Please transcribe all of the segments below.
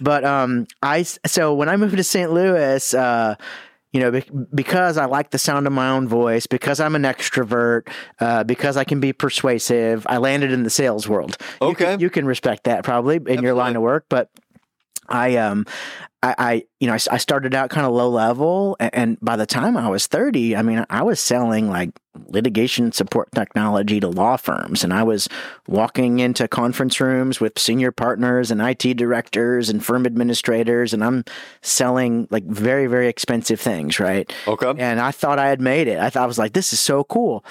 but um, I so when I moved to St. Louis, uh, you know, because I like the sound of my own voice, because I'm an extrovert, uh, because I can be persuasive, I landed in the sales world. You Okay. can, you can respect that probably in your line of work, but I um I, I you know I, I started out kind of low level a- and by the time I was 30 I mean I was selling like litigation support technology to law firms and I was walking into conference rooms with senior partners and IT directors and firm administrators and I'm selling like very very expensive things right Okay. and I thought I had made it. I thought I was like, this is so cool.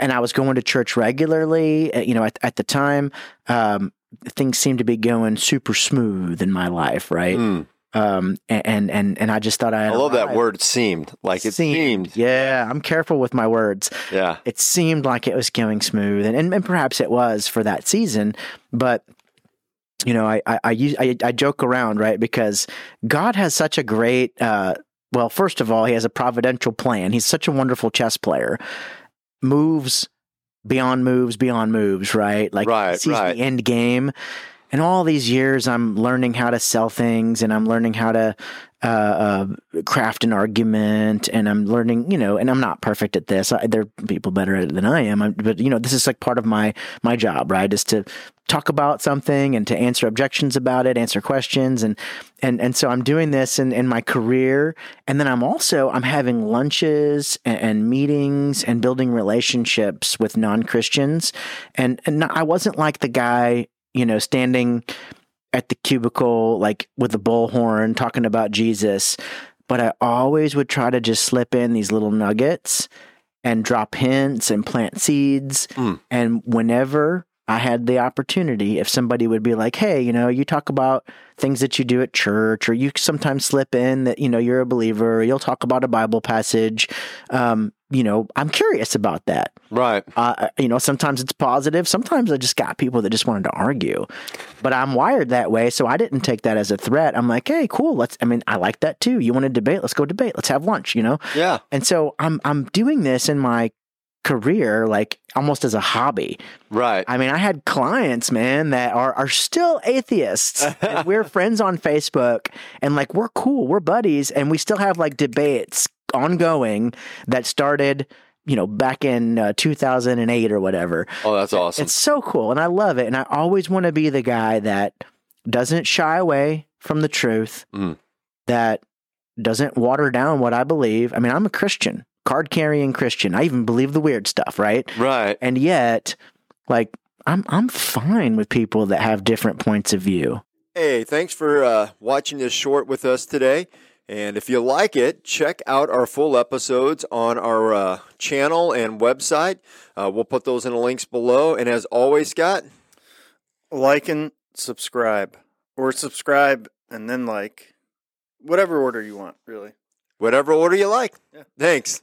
And I was going to church regularly. Uh, You know, at, at the time, um, things seemed to be going super smooth in my life, right? Mm. Um, and and and I just thought I. I love that word seemed. Like it seemed. Yeah, I'm careful with my words. Yeah. It seemed like it was going smooth, and, and, and perhaps it was for that season, but you know, I I, I use I I joke around, right? Because God has such a great uh well, first of all, he has a providential plan. He's such a wonderful chess player. Moves beyond moves, beyond moves, right? Like Right, he sees right. the end game. And all these years, I'm learning how to sell things, and I'm learning how to uh, uh, craft an argument, and I'm learning, you know, and I'm not perfect at this. I, there are people better at it than I am, I'm, but you know, this is like part of my my job, right? Is to talk about something and to answer objections about it, answer questions, and and and so I'm doing this in in my career, and then I'm also I'm having lunches and, and meetings and building relationships with non Christians, and and not- I wasn't like the guy, you know, standing at the cubicle like with a bullhorn talking about Jesus, but I always would try to just slip in these little nuggets and drop hints and plant seeds. Mm. And whenever I had the opportunity, if somebody would be like, hey, you know, you talk about things that you do at church, or you sometimes slip in that, you know, you're a believer, or you'll talk about a Bible passage. Um, you know, I'm curious about that. Right. Uh, you know, sometimes it's positive. Sometimes I just got people that just wanted to argue, but I'm wired that way. So I didn't take that as a threat. I'm like, hey, cool. Let's, I mean, I like that too. You want to debate? Let's go debate. Let's have lunch, you know? Yeah. And so I'm, I'm doing this in my career, like almost as a hobby. Right. I mean, I had clients, man, that are, are still atheists. and we're friends on Facebook and like we're cool, we're buddies, and we still have like debates ongoing that started, you know, back in uh, 2008 or whatever. Oh, that's awesome. It's so cool and I love it. And I always want to be the guy that doesn't shy away from the truth, Mm. that doesn't water down what I believe. I mean, I'm a Christian, card carrying Christian. I even believe the weird stuff, right? right. and yet like i'm i'm fine with people that have different points of view Hey, thanks for uh, watching this short with us today. And if you like it, check out our full episodes on our uh, channel and website. Uh, we'll put those in the links below. And as always, Scott, Like and subscribe, or subscribe and then like, whatever order you want, really. whatever order you like. Yeah. Thanks.